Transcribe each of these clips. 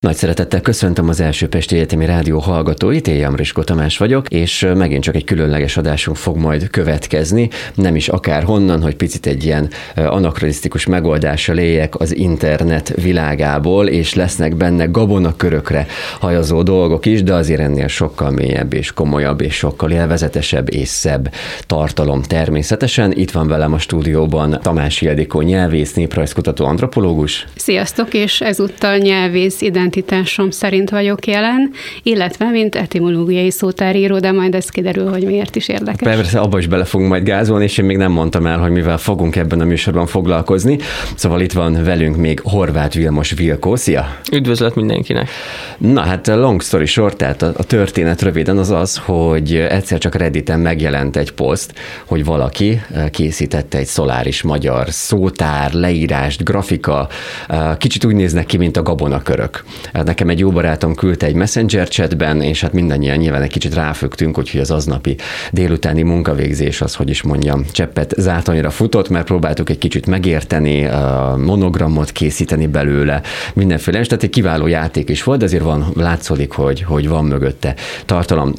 Nagy szeretettel köszöntöm az első Pesti Egyetemi Rádió hallgatóit, én Jamrisko Tamás vagyok, és megint csak egy különleges adásunk fog majd következni, nem is akár honnan, hogy picit egy ilyen anakronisztikus megoldással éljek az internet világából, és lesznek benne gabonakörökre hajazó dolgok is, de azért ennél sokkal mélyebb és komolyabb és sokkal élvezetesebb és szebb tartalom természetesen. Itt van velem a stúdióban Tamás Ildikó nyelvész, néprajzkutató antropológus. Sziasztok, és ezúttal nyelvész ide identitásom szerint vagyok jelen, illetve mint etimológiai szótáríró, de majd ez kiderül, hogy miért is érdekes. Persze, abba is bele fogunk majd gázolni, és én még nem mondtam el, hogy mivel fogunk ebben a műsorban foglalkozni. Szóval itt van velünk még Horváth Vilmos Vilkó. Szia! Üdvözlet mindenkinek! Na hát long story short, tehát a, a történet röviden az az, hogy egyszer csak Redditen megjelent egy poszt, hogy valaki eh, készítette egy szoláris magyar szótár, leírást, grafika, eh, kicsit úgy néznek ki, mint a gabonakörök. Hát nekem egy jó barátom küldte egy messenger chatben, és hát mindannyian nyilván egy kicsit ráfügtünk, úgyhogy az aznapi délutáni munkavégzés az, hogy is mondjam, cseppet zátonyra futott, mert próbáltuk egy kicsit megérteni, monogramot készíteni belőle, mindenféle, és tehát egy kiváló játék is volt, de azért van, látszódik, hogy, hogy van mögötte tartalom.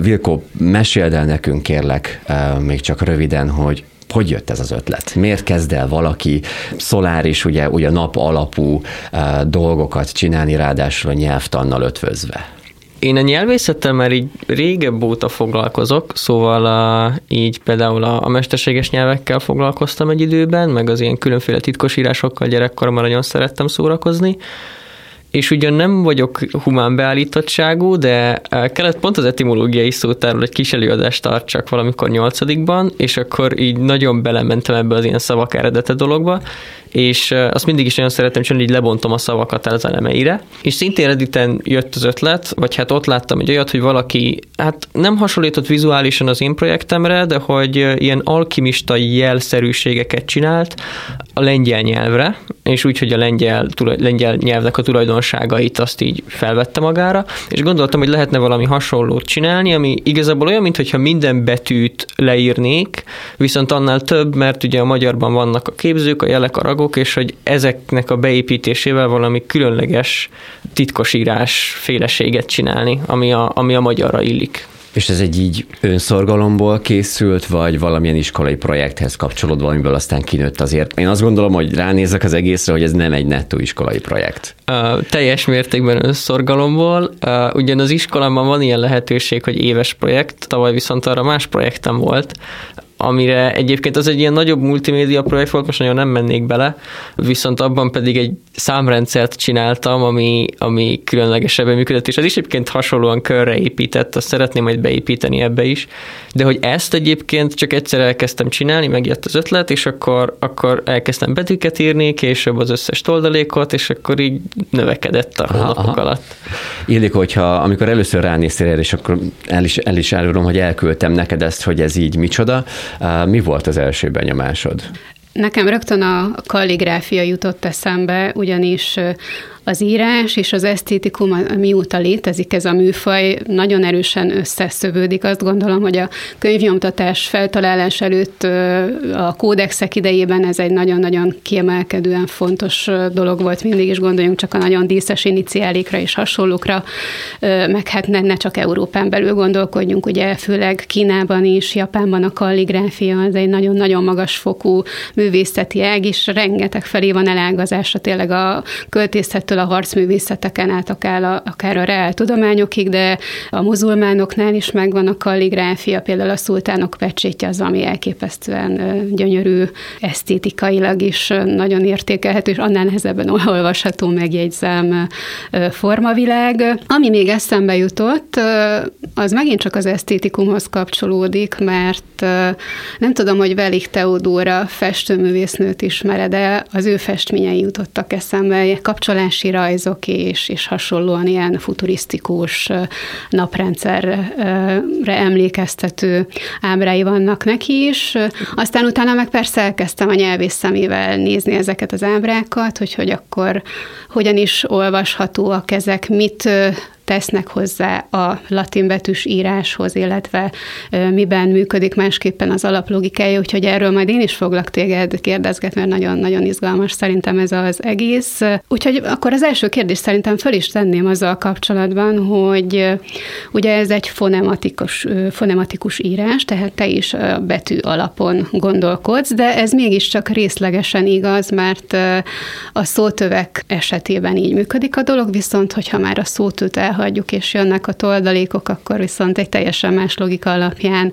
Vilkó, meséld el nekünk kérlek még csak röviden, hogy hogy jött ez az ötlet? Miért kezd el valaki szoláris, ugye, ugye nap alapú uh, dolgokat csinálni, ráadásul a nyelvtannal ötvözve? Én a nyelvészettel már így régebb óta foglalkozok, szóval uh, így például a, a mesterséges nyelvekkel foglalkoztam egy időben, meg az ilyen különféle titkosírásokkal gyerekkoromban nagyon szerettem szórakozni, és ugyan nem vagyok humán beállítottságú, de eh, kellett pont az etimológiai szótárról egy kis előadást tartsak valamikor nyolcadikban, és akkor így nagyon belementem ebbe az ilyen szavak eredete dologba, és azt mindig is nagyon szeretem csinálni, hogy lebontom a szavakat az elemeire. És szintén Redditen jött az ötlet, vagy hát ott láttam egy olyat, hogy valaki, hát nem hasonlított vizuálisan az én projektemre, de hogy ilyen alkimista jelszerűségeket csinált a lengyel nyelvre, és úgy, hogy a lengyel, lengyel nyelvnek a tulajdonságait azt így felvette magára, és gondoltam, hogy lehetne valami hasonlót csinálni, ami igazából olyan, mintha minden betűt leírnék, viszont annál több, mert ugye a magyarban vannak a képzők, a jelek, a ragok, és hogy ezeknek a beépítésével valami különleges titkosírás féleséget csinálni, ami a, ami a magyarra illik. És ez egy így önszorgalomból készült, vagy valamilyen iskolai projekthez kapcsolódva, amiből aztán kinőtt azért? Én azt gondolom, hogy ránézek az egészre, hogy ez nem egy nettó iskolai projekt. Uh, teljes mértékben önszorgalomból. Uh, ugyan az iskolában van ilyen lehetőség, hogy éves projekt, tavaly viszont arra más projektem volt, amire egyébként az egy ilyen nagyobb multimédia projekt volt, most nagyon nem mennék bele, viszont abban pedig egy számrendszert csináltam, ami, ami különlegesebben működött, és ez is egyébként hasonlóan körre épített, azt szeretném majd beépíteni ebbe is, de hogy ezt egyébként csak egyszer elkezdtem csinálni, megjött az ötlet, és akkor, akkor elkezdtem betűket írni, később az összes toldalékot, és akkor így növekedett a hónapok alatt. Illik, hogyha amikor először ránéztél erre, és akkor el is, el is árulom, hogy elküldtem neked ezt, hogy ez így micsoda, mi volt az első benyomásod? Nekem rögtön a kalligráfia jutott eszembe, ugyanis az írás és az esztétikum, mióta létezik ez a műfaj, nagyon erősen összeszövődik. Azt gondolom, hogy a könyvnyomtatás feltalálás előtt a kódexek idejében ez egy nagyon-nagyon kiemelkedően fontos dolog volt mindig, és gondoljunk csak a nagyon díszes iniciálékra és hasonlókra, meg hát ne, ne csak Európán belül gondolkodjunk, ugye főleg Kínában is, Japánban a kalligráfia, az egy nagyon-nagyon magas fokú művészeti ág, és rengeteg felé van elágazása tényleg a költészettől a harcművészeteken át akár a, akár a reál tudományokig, de a muzulmánoknál is megvan a kalligráfia, például a szultánok pecsétje az, ami elképesztően gyönyörű, esztétikailag is nagyon értékelhető, és annál nehezebben olvasható, megjegyzem, formavilág. Ami még eszembe jutott, az megint csak az esztétikumhoz kapcsolódik, mert nem tudom, hogy Velik Teodóra festőművésznőt ismered, de az ő festményei jutottak eszembe, kapcsolási városi rajzok és, és hasonlóan ilyen futurisztikus naprendszerre emlékeztető ábrái vannak neki is. Aztán utána meg persze elkezdtem a nyelvész szemével nézni ezeket az ábrákat, hogy hogy akkor hogyan is olvashatóak ezek, mit tesznek hozzá a latin betűs íráshoz, illetve miben működik másképpen az alaplogikája, úgyhogy erről majd én is foglak téged kérdezgetni, mert nagyon-nagyon izgalmas szerintem ez az egész. Úgyhogy akkor az első kérdés szerintem föl is tenném azzal kapcsolatban, hogy ugye ez egy fonematikus, fonematikus írás, tehát te is betű alapon gondolkodsz, de ez mégiscsak részlegesen igaz, mert a szótövek esetében így működik a dolog, viszont hogyha már a szótőt elhagyjuk, és jönnek a toldalékok, akkor viszont egy teljesen más logika alapján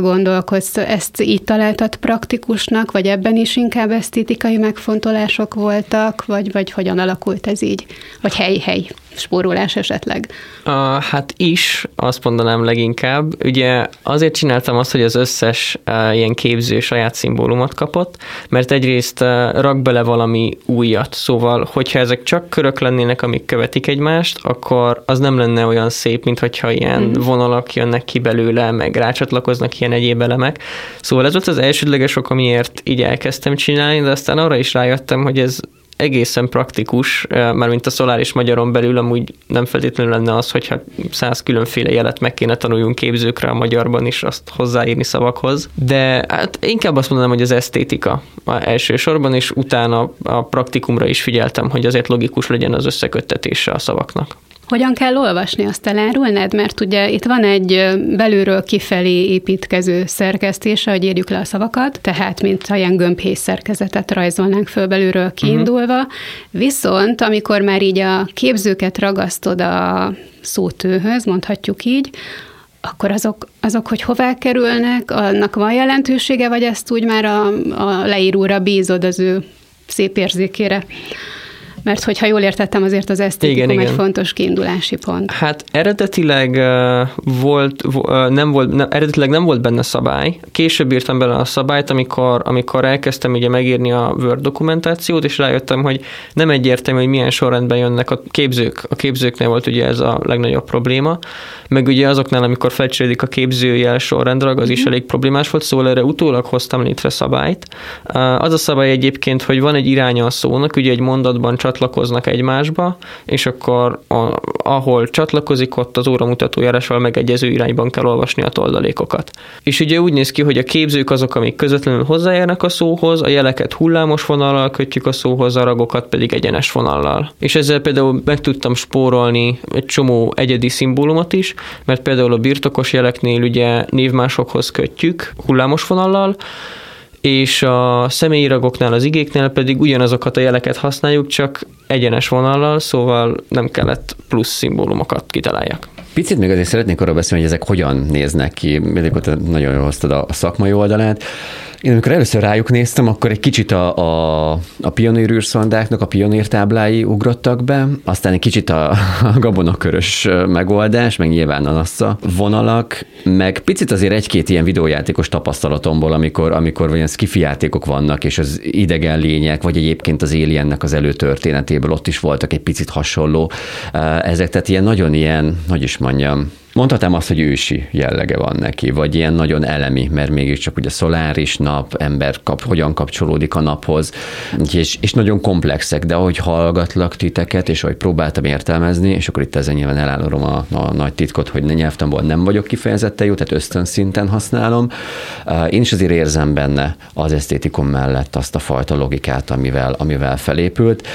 gondolkodsz. Ezt így találtad praktikusnak, vagy ebben is inkább esztétikai megfontolások voltak, vagy, vagy hogyan alakult ez így? Vagy hely-hely? Spórolás esetleg? Uh, hát is, azt mondanám leginkább. Ugye azért csináltam azt, hogy az összes uh, ilyen képző saját szimbólumot kapott, mert egyrészt uh, rak bele valami újat, szóval, hogyha ezek csak körök lennének, amik követik egymást, akkor az nem lenne olyan szép, mint hogyha ilyen mm. vonalak jönnek ki belőle, meg rácsatlakoznak ilyen egyéb elemek. Szóval ez volt az elsődleges ok, amiért így elkezdtem csinálni, de aztán arra is rájöttem, hogy ez egészen praktikus, mert mint a szoláris magyaron belül amúgy nem feltétlenül lenne az, hogyha száz különféle jelet meg kéne tanuljunk képzőkre a magyarban is, azt hozzáírni szavakhoz. De hát inkább azt mondanám, hogy az esztétika elsősorban, és utána a praktikumra is figyeltem, hogy azért logikus legyen az összeköttetése a szavaknak. Hogyan kell olvasni, azt elárulnád? Mert ugye itt van egy belülről kifelé építkező szerkesztése, hogy írjuk le a szavakat, tehát mint ha ilyen gömbhéj szerkezetet rajzolnánk föl belülről kiindulva. Uh-huh. Viszont amikor már így a képzőket ragasztod a szótőhöz, mondhatjuk így, akkor azok, azok, hogy hová kerülnek, annak van jelentősége, vagy ezt úgy már a, a leíróra bízod az ő szép érzékére? Mert hogyha jól értettem, azért az esztétikum igen, egy igen. fontos kiindulási pont. Hát eredetileg volt, nem volt, ne, eredetileg nem volt benne szabály. Később írtam bele a szabályt, amikor, amikor elkezdtem ugye megírni a Word dokumentációt, és rájöttem, hogy nem egyértelmű, hogy milyen sorrendben jönnek a képzők. A képzőknél volt ugye ez a legnagyobb probléma, meg ugye azoknál, amikor felcserélik a képzőjel sorrendre, az is mhm. elég problémás volt, szóval erre utólag hoztam létre szabályt. Az a szabály egyébként, hogy van egy iránya a szónak, ugye egy mondatban csatlakoznak egymásba, és akkor a, ahol csatlakozik, ott az óramutató járásval megegyező irányban kell olvasni a toldalékokat. És ugye úgy néz ki, hogy a képzők azok, amik közvetlenül hozzájárnak a szóhoz, a jeleket hullámos vonallal kötjük a szóhoz, a ragokat pedig egyenes vonallal. És ezzel például meg tudtam spórolni egy csomó egyedi szimbólumot is, mert például a birtokos jeleknél ugye névmásokhoz kötjük hullámos vonallal, és a személyiragoknál, az igéknél pedig ugyanazokat a jeleket használjuk, csak egyenes vonallal, szóval nem kellett plusz szimbólumokat kitaláljak. Picit még azért szeretnék arra beszélni, hogy ezek hogyan néznek ki. Ott nagyon jól hoztad a szakmai oldalát. Én amikor először rájuk néztem, akkor egy kicsit a, a, a pionérűrszondáknak a pionértáblái ugrottak be, aztán egy kicsit a, a gabonakörös megoldás, meg nyilván a nassza vonalak, meg picit azért egy-két ilyen videójátékos tapasztalatomból, amikor, amikor olyan skifi játékok vannak, és az idegen lények, vagy egyébként az Aliennek az előtörténetéből ott is voltak egy picit hasonló ezek, tehát ilyen nagyon ilyen, hogy is mondjam, Mondhatnám azt, hogy ősi jellege van neki, vagy ilyen nagyon elemi, mert mégiscsak ugye szoláris nap, ember kap, hogyan kapcsolódik a naphoz, és, és nagyon komplexek, de ahogy hallgatlak titeket, és ahogy próbáltam értelmezni, és akkor itt ezen nyilván elárulom a, a nagy titkot, hogy nyelvtanból nem vagyok kifejezetten jó, tehát ösztön szinten használom. Én is azért érzem benne az esztétikum mellett azt a fajta logikát, amivel, amivel felépült.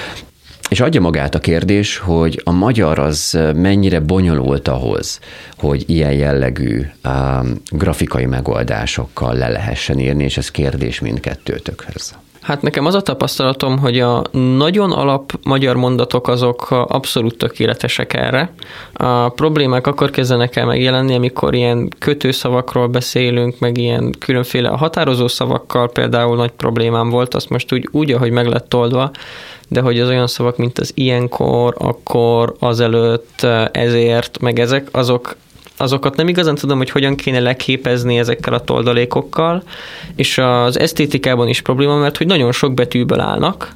És adja magát a kérdés, hogy a magyar az mennyire bonyolult ahhoz, hogy ilyen jellegű um, grafikai megoldásokkal le lehessen írni, és ez kérdés mindkettőtökhöz. Hát nekem az a tapasztalatom, hogy a nagyon alap magyar mondatok azok abszolút tökéletesek erre. A problémák akkor kezdenek el megjelenni, amikor ilyen kötőszavakról beszélünk, meg ilyen különféle határozó szavakkal például nagy problémám volt, azt most úgy, úgy ahogy meg lett oldva, de hogy az olyan szavak, mint az ilyenkor, akkor, azelőtt, ezért, meg ezek, azok azokat nem igazán tudom, hogy hogyan kéne leképezni ezekkel a toldalékokkal, és az esztétikában is probléma, mert hogy nagyon sok betűből állnak,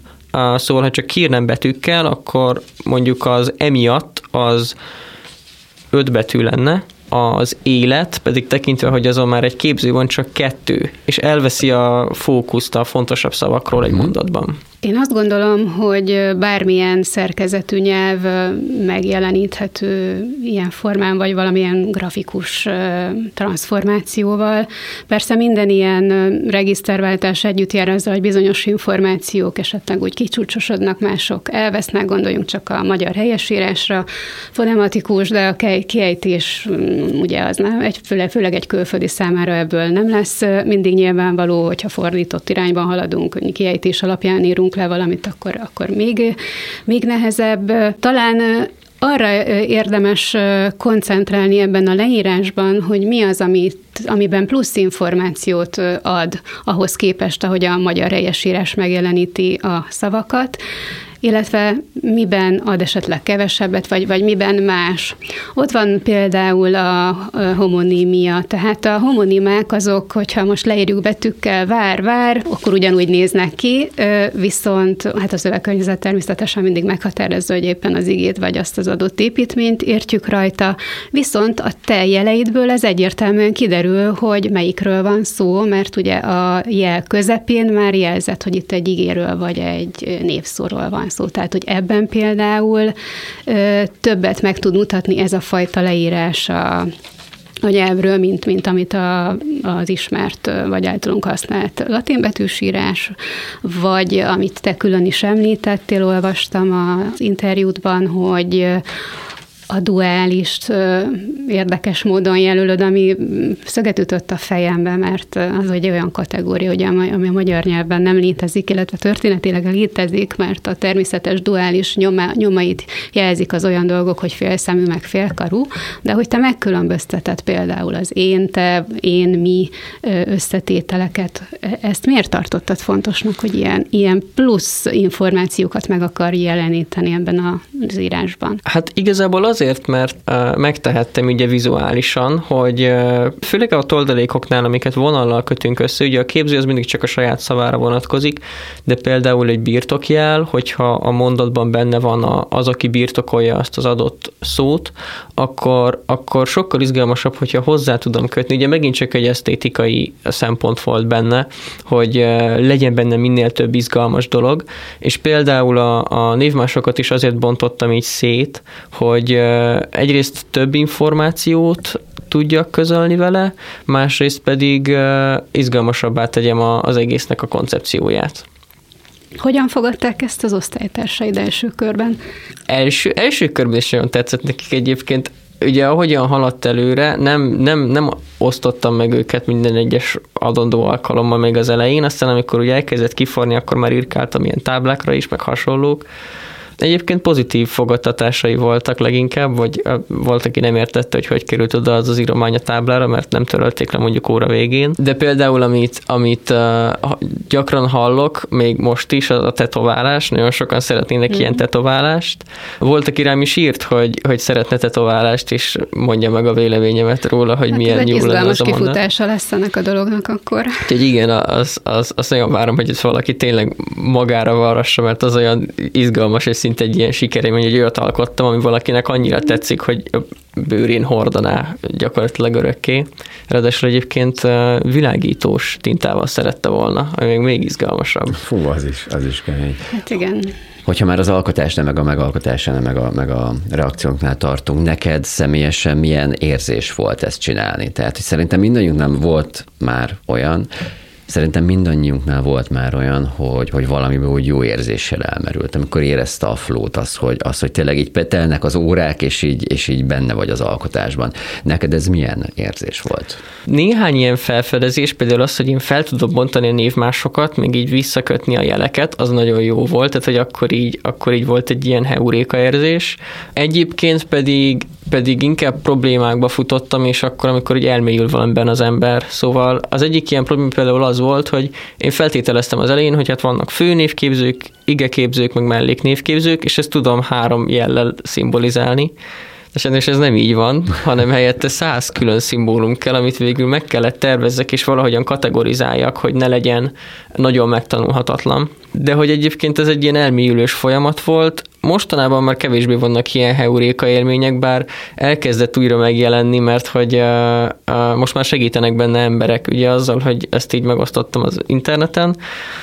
szóval ha csak kírnem betűkkel, akkor mondjuk az emiatt az öt betű lenne, az élet, pedig tekintve, hogy azon már egy képző van, csak kettő, és elveszi a fókuszt a fontosabb szavakról egy mhm. mondatban. Én azt gondolom, hogy bármilyen szerkezetű nyelv megjeleníthető ilyen formán, vagy valamilyen grafikus transformációval. Persze minden ilyen regiszterváltás együtt jár azzal, hogy bizonyos információk esetleg úgy kicsúcsosodnak, mások elvesznek, gondoljunk csak a magyar helyesírásra, fonematikus, de a kiejtés mm, ugye az nem, egy, főleg egy külföldi számára ebből nem lesz mindig nyilvánvaló, hogyha fordított irányban haladunk, kiejtés alapján írunk le valamit, akkor, akkor még, még nehezebb. Talán arra érdemes koncentrálni ebben a leírásban, hogy mi az, amit, amiben plusz információt ad ahhoz képest, ahogy a magyar helyesírás megjeleníti a szavakat, illetve miben ad esetleg kevesebbet, vagy, vagy miben más. Ott van például a homonímia, tehát a homonimák azok, hogyha most leírjuk betűkkel vár, vár, akkor ugyanúgy néznek ki, viszont hát a szövegkörnyezet természetesen mindig meghatározza, hogy éppen az igét vagy azt az adott építményt értjük rajta, viszont a te jeleidből ez egyértelműen kiderül, hogy melyikről van szó, mert ugye a jel közepén már jelzett, hogy itt egy igéről vagy egy névszóról van szó. Tehát, hogy ebben például ö, többet meg tud mutatni ez a fajta leírás a, a nyelvről, mint, mint amit a, az ismert vagy általunk használt latinbetűsírás, vagy amit te külön is említettél, olvastam az interjútban, hogy a duálist érdekes módon jelölöd, ami szöget ütött a fejembe, mert az egy olyan kategória, hogy ami a magyar nyelvben nem létezik, illetve történetileg létezik, mert a természetes duális nyoma, nyomait jelzik az olyan dolgok, hogy félszemű, meg félkarú, de hogy te megkülönbözteted például az én, te, én, mi összetételeket, e, ezt miért tartottad fontosnak, hogy ilyen, ilyen plusz információkat meg akar jeleníteni ebben az írásban? Hát igazából az azért, mert uh, megtehettem ugye vizuálisan, hogy uh, főleg a toldalékoknál, amiket vonallal kötünk össze, ugye a képző az mindig csak a saját szavára vonatkozik, de például egy birtokjel, hogyha a mondatban benne van a, az, aki birtokolja azt az adott szót, akkor, akkor sokkal izgalmasabb, hogyha hozzá tudom kötni. Ugye megint csak egy esztétikai szempont volt benne, hogy legyen benne minél több izgalmas dolog, és például a, a névmásokat is azért bontottam így szét, hogy egyrészt több információt tudjak közölni vele, másrészt pedig izgalmasabbá tegyem az egésznek a koncepcióját. Hogyan fogadták ezt az osztálytársaid első körben? Első, első körben is nagyon tetszett nekik egyébként. Ugye ahogyan haladt előre, nem, nem, nem osztottam meg őket minden egyes adandó alkalommal még az elején, aztán amikor ugye elkezdett kiforni, akkor már írkáltam ilyen táblákra is, meg hasonlók, Egyébként pozitív fogadtatásai voltak leginkább, vagy volt, aki nem értette, hogy hogy került oda az az íromány a táblára, mert nem törölték le mondjuk óra végén. De például, amit, amit uh, gyakran hallok, még most is, a tetoválás, nagyon sokan szeretnének mm. ilyen tetoválást. Volt, aki rám is írt, hogy, hogy szeretne tetoválást, és mondja meg a véleményemet róla, hogy hát milyen jó lenne az a kifutása lesz ennek a dolognak akkor. Úgyhogy igen, az, az, az nagyon várom, hogy itt valaki tényleg magára varrassa, mert az olyan izgalmas és szinte egy ilyen sikerém, hogy egy olyat alkottam, ami valakinek annyira tetszik, hogy bőrén hordaná gyakorlatilag örökké. Ráadásul egyébként világítós tintával szerette volna, ami még még izgalmasabb. Fú, az is, az is kemény. Hát igen. Hogyha már az alkotásnál, meg a megalkotásnál, meg a, meg a reakciónknál tartunk, neked személyesen milyen érzés volt ezt csinálni? Tehát, hogy szerintem mindannyiunknál volt már olyan, Szerintem mindannyiunknál volt már olyan, hogy, hogy valamiből úgy jó érzéssel elmerült, amikor érezte a flót, az, hogy, az, hogy tényleg így petelnek az órák, és így, és így benne vagy az alkotásban. Neked ez milyen érzés volt? Néhány ilyen felfedezés, például az, hogy én fel tudom bontani a névmásokat, még így visszakötni a jeleket, az nagyon jó volt, tehát hogy akkor így, akkor így volt egy ilyen heuréka érzés. Egyébként pedig pedig inkább problémákba futottam, és akkor, amikor így elmélyül valamiben az ember. Szóval az egyik ilyen probléma például az volt, hogy én feltételeztem az elején, hogy hát vannak főnévképzők, igeképzők, meg melléknévképzők, és ezt tudom három jellel szimbolizálni. És ez nem így van, hanem helyette száz külön szimbólum kell, amit végül meg kellett tervezzek, és valahogyan kategorizáljak, hogy ne legyen nagyon megtanulhatatlan. De hogy egyébként ez egy ilyen elmélyülős folyamat volt, mostanában már kevésbé vannak ilyen heuréka élmények, bár elkezdett újra megjelenni, mert hogy uh, uh, most már segítenek benne emberek, ugye azzal, hogy ezt így megosztottam az interneten.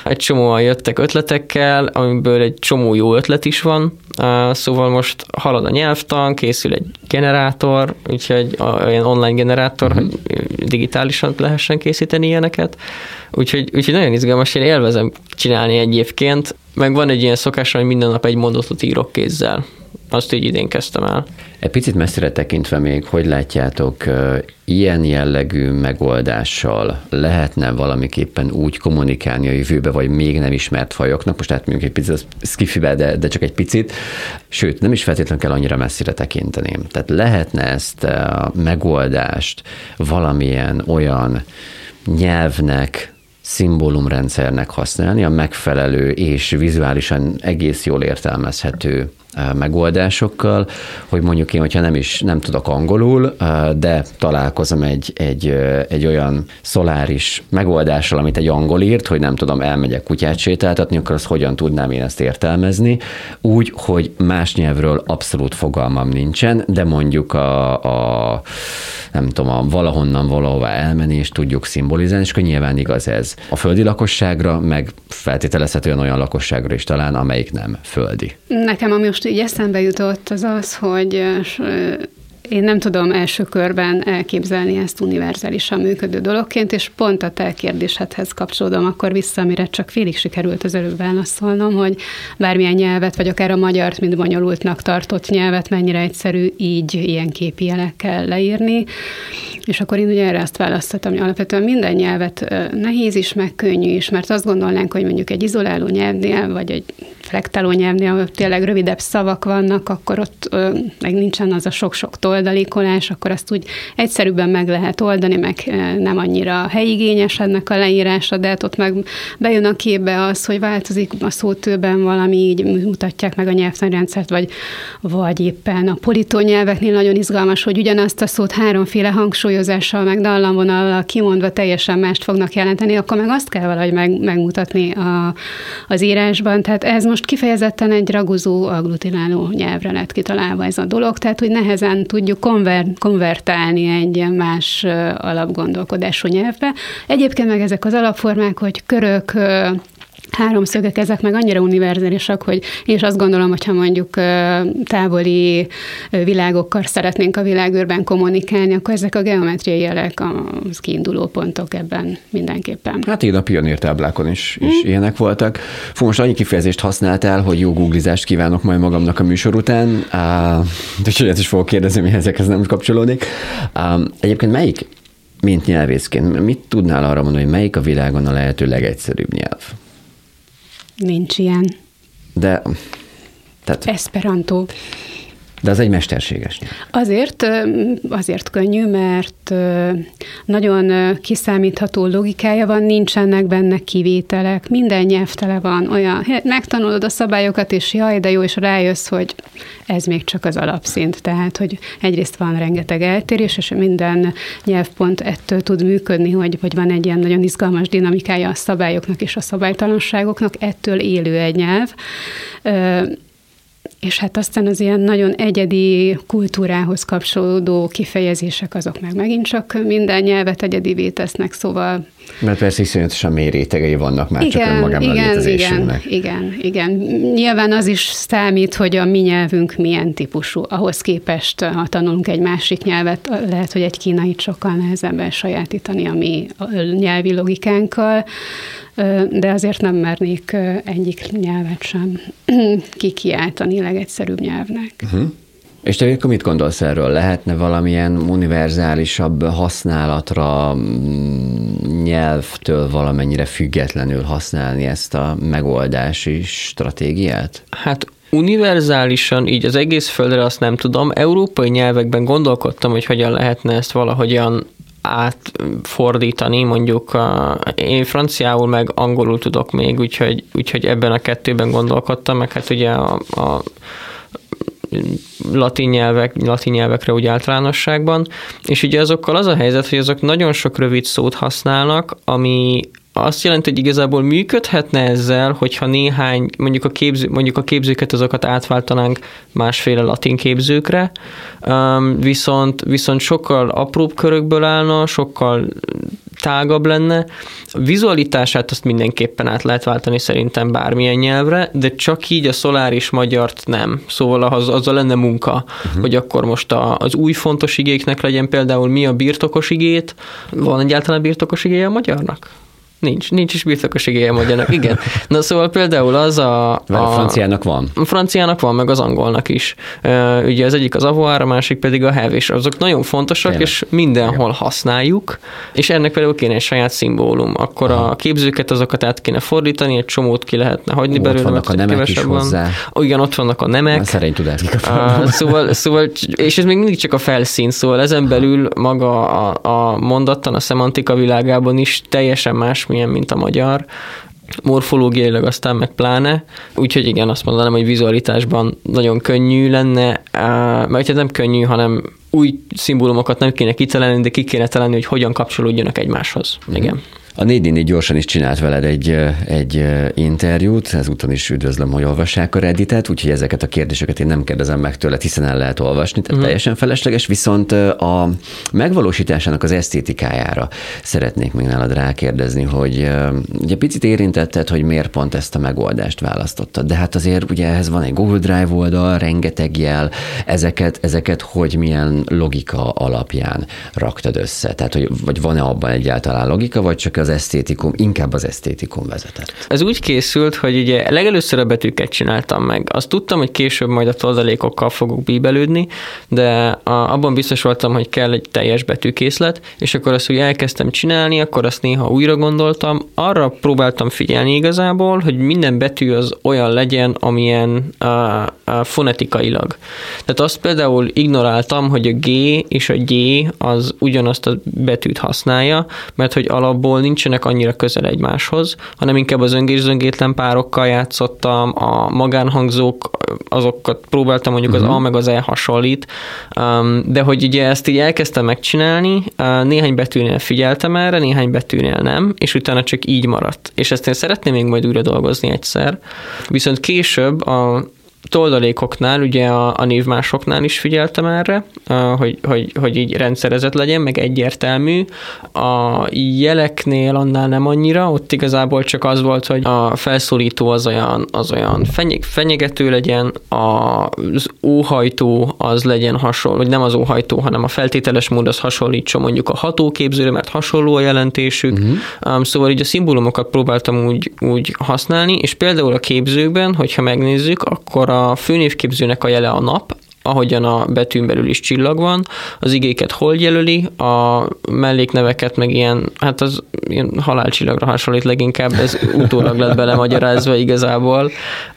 Egy csomóan jöttek ötletekkel, amiből egy csomó jó ötlet is van, uh, szóval most halad a nyelvtan, készül egy generátor, úgyhogy olyan online generátor, uh-huh. hogy digitálisan lehessen készíteni ilyeneket. Úgyhogy, úgyhogy nagyon izgalmas, én élvezem csinálni egy évként, meg van egy ilyen szokás, hogy minden nap egy mondatot írok kézzel. Azt így idén kezdtem el. Egy picit messzire tekintve még, hogy látjátok, ilyen jellegű megoldással lehetne valamiképpen úgy kommunikálni a jövőbe, vagy még nem ismert fajoknak, most átmegyünk egy picit skifibe, de, de csak egy picit, sőt, nem is feltétlenül kell annyira messzire tekinteni. Tehát lehetne ezt a megoldást valamilyen olyan nyelvnek, szimbólumrendszernek használni, a megfelelő és vizuálisan egész jól értelmezhető megoldásokkal, hogy mondjuk én, hogyha nem is nem tudok angolul, de találkozom egy, egy, egy olyan szoláris megoldással, amit egy angol írt, hogy nem tudom, elmegyek kutyát sétáltatni, akkor az hogyan tudnám én ezt értelmezni, úgy, hogy más nyelvről abszolút fogalmam nincsen, de mondjuk a, a nem tudom, a valahonnan valahová elmenni, és tudjuk szimbolizálni, és akkor nyilván igaz ez a földi lakosságra, meg feltételezhetően olyan lakosságra is talán, amelyik nem földi. Nekem ami most így eszembe jutott, az az, hogy én nem tudom első körben elképzelni ezt univerzálisan működő dologként, és pont a te kérdésedhez kapcsolódom akkor vissza, amire csak félig sikerült az előbb válaszolnom, hogy bármilyen nyelvet, vagy akár a magyart, mint bonyolultnak tartott nyelvet, mennyire egyszerű így ilyen képi jelekkel leírni. És akkor én ugye erre azt választottam, hogy alapvetően minden nyelvet nehéz is, meg könnyű is, mert azt gondolnánk, hogy mondjuk egy izoláló nyelvnél, vagy egy flektáló nyelvnél, ahol tényleg rövidebb szavak vannak, akkor ott ö, meg nincsen az a sok-sok toldalékolás, akkor azt úgy egyszerűbben meg lehet oldani, meg nem annyira helyigényes ennek a leírása, de hát ott meg bejön a képbe az, hogy változik a szótőben valami, így mutatják meg a nyelvtanrendszert, vagy, vagy éppen a nyelveknél nagyon izgalmas, hogy ugyanazt a szót háromféle hangsúlyozással, meg dallamvonallal kimondva teljesen mást fognak jelenteni, akkor meg azt kell valahogy meg, megmutatni a, az írásban. Tehát ez most kifejezetten egy raguzó, agglutináló nyelvre lett kitalálva ez a dolog, tehát hogy nehezen tudjuk konver- konvertálni egy más alapgondolkodású nyelvbe. Egyébként meg ezek az alapformák, hogy körök, háromszögek, ezek meg annyira univerzálisak, hogy én is azt gondolom, hogyha mondjuk távoli világokkal szeretnénk a világőrben kommunikálni, akkor ezek a geometriai jelek az kiinduló pontok ebben mindenképpen. Hát én a pionírtáblákon is, is mm. ilyenek voltak. Fú, most annyi kifejezést használtál, hogy jó googlizást kívánok majd magamnak a műsor után, úgyhogy ezt is fogok kérdezni, mi ezekhez nem kapcsolódik. Egyébként melyik mint nyelvészként, mit tudnál arra mondani, hogy melyik a világon a lehető legegyszerűbb nyelv? Nincs ilyen. De... Tehát... Esperanto. De az egy mesterséges nyelv. Azért, azért könnyű, mert nagyon kiszámítható logikája van, nincsenek benne kivételek, minden nyelvtele van olyan, megtanulod a szabályokat, és jaj, de jó, és rájössz, hogy ez még csak az alapszint. Tehát, hogy egyrészt van rengeteg eltérés, és minden nyelvpont ettől tud működni, hogy, hogy van egy ilyen nagyon izgalmas dinamikája a szabályoknak és a szabálytalanságoknak, ettől élő egy nyelv és hát aztán az ilyen nagyon egyedi kultúrához kapcsolódó kifejezések, azok meg megint csak minden nyelvet egyedivé tesznek, szóval mert persze iszonyatosan mély rétegei vannak már igen, csak önmagában igen, a létezésünknek. Igen, igen, igen. Nyilván az is számít, hogy a mi nyelvünk milyen típusú. Ahhoz képest, ha tanulunk egy másik nyelvet, lehet, hogy egy kínait sokkal nehezebb elsajátítani a mi nyelvi logikánkkal, de azért nem mernék egyik nyelvet sem kikiáltani legegyszerűbb nyelvnek. Uh-huh. És te akkor mit gondolsz erről? Lehetne valamilyen univerzálisabb használatra mm, nyelvtől valamennyire függetlenül használni ezt a megoldási stratégiát? Hát univerzálisan, így az egész földre azt nem tudom. Európai nyelvekben gondolkodtam, hogy hogyan lehetne ezt valahogyan átfordítani, mondjuk a, én franciául meg angolul tudok még, úgyhogy, úgyhogy ebben a kettőben gondolkodtam, meg hát ugye a, a latin, nyelvek, latin nyelvekre úgy általánosságban, és ugye azokkal az a helyzet, hogy azok nagyon sok rövid szót használnak, ami azt jelenti, hogy igazából működhetne ezzel, hogyha néhány, mondjuk a, képző, mondjuk a képzőket azokat átváltanánk másféle latin képzőkre, viszont, viszont sokkal apróbb körökből állna, sokkal tágabb lenne. A vizualitását azt mindenképpen át lehet váltani szerintem bármilyen nyelvre, de csak így a szoláris magyart nem. Szóval az, az a lenne munka, uh-huh. hogy akkor most a, az új fontos igéknek legyen például mi a birtokos igét. Van egyáltalán birtokos igéje a magyarnak? Nincs, nincs is birtokos igéje magyarnak, igen. Na szóval például az a... A, a franciának van. A franciának van, meg az angolnak is. Ugye az egyik az avoir, a másik pedig a have, és azok nagyon fontosak, Tényleg. és mindenhol használjuk, és ennek például kéne egy saját szimbólum. Akkor Aha. a képzőket azokat át kéne fordítani, egy csomót ki lehetne hagyni Ó, belőle, ott vannak a nemek is hozzá. Van. Igen, ott vannak a nemek. A szerény tudás. Uh, szóval, szóval, és ez még mindig csak a felszín, szóval ezen belül maga a, a mondattan, a szemantika világában is teljesen más, milyen, mint a magyar, morfológiailag aztán meg pláne, úgyhogy igen, azt mondanám, hogy vizualitásban nagyon könnyű lenne, mert nem könnyű, hanem új szimbólumokat nem kéne kitalálni, de ki kéne találni, hogy hogyan kapcsolódjanak egymáshoz. Mm. A 4 gyorsan is csinált veled egy, egy interjút, ezúton is üdvözlöm, hogy olvassák a Redditet, úgyhogy ezeket a kérdéseket én nem kérdezem meg tőled, hiszen el lehet olvasni, tehát uh-huh. teljesen felesleges, viszont a megvalósításának az esztétikájára szeretnék még nálad rákérdezni, hogy ugye picit érintetted, hogy miért pont ezt a megoldást választottad, de hát azért ugye ehhez van egy Google Drive oldal, rengeteg jel, ezeket, ezeket hogy milyen logika alapján raktad össze? Tehát, hogy, vagy van-e abban egyáltalán logika, vagy csak az esztétikum, inkább az esztétikum vezetett. Ez úgy készült, hogy ugye legelőször a betűket csináltam meg. Azt tudtam, hogy később majd a toldalékokkal fogok bíbelődni, de a, abban biztos voltam, hogy kell egy teljes betűkészlet, és akkor azt úgy elkezdtem csinálni, akkor azt néha újra gondoltam. Arra próbáltam figyelni igazából, hogy minden betű az olyan legyen, amilyen a, a fonetikailag. Tehát azt például ignoráltam, hogy a G és a G az ugyanazt a betűt használja, mert hogy alapból nincsenek annyira közel egymáshoz, hanem inkább az öngés-zöngétlen párokkal játszottam, a magánhangzók, azokat próbáltam mondjuk uh-huh. az mhm. A meg az E hasonlít, um, de hogy ugye ezt így elkezdtem megcsinálni, uh, néhány betűnél figyeltem erre, néhány betűnél nem, és utána csak így maradt. És ezt én szeretném még majd újra dolgozni egyszer. Viszont később a toldalékoknál, ugye a, a névmásoknál is figyeltem erre, hogy, hogy, hogy így rendszerezett legyen, meg egyértelmű. A jeleknél annál nem annyira, ott igazából csak az volt, hogy a felszólító az olyan, az olyan fenyeg, fenyegető legyen, az óhajtó az legyen hasonló, vagy nem az óhajtó, hanem a feltételes mód az hasonlítson mondjuk a hatóképzőre, mert hasonló a jelentésük. Uh-huh. Szóval így a szimbólumokat próbáltam úgy, úgy használni, és például a képzőkben, hogyha megnézzük, akkor a főnévképzőnek a jele a nap, ahogyan a betűn belül is csillag van, az igéket hol jelöli, a mellékneveket meg ilyen, hát az ilyen halálcsillagra hasonlít leginkább, ez utólag lett belemagyarázva igazából,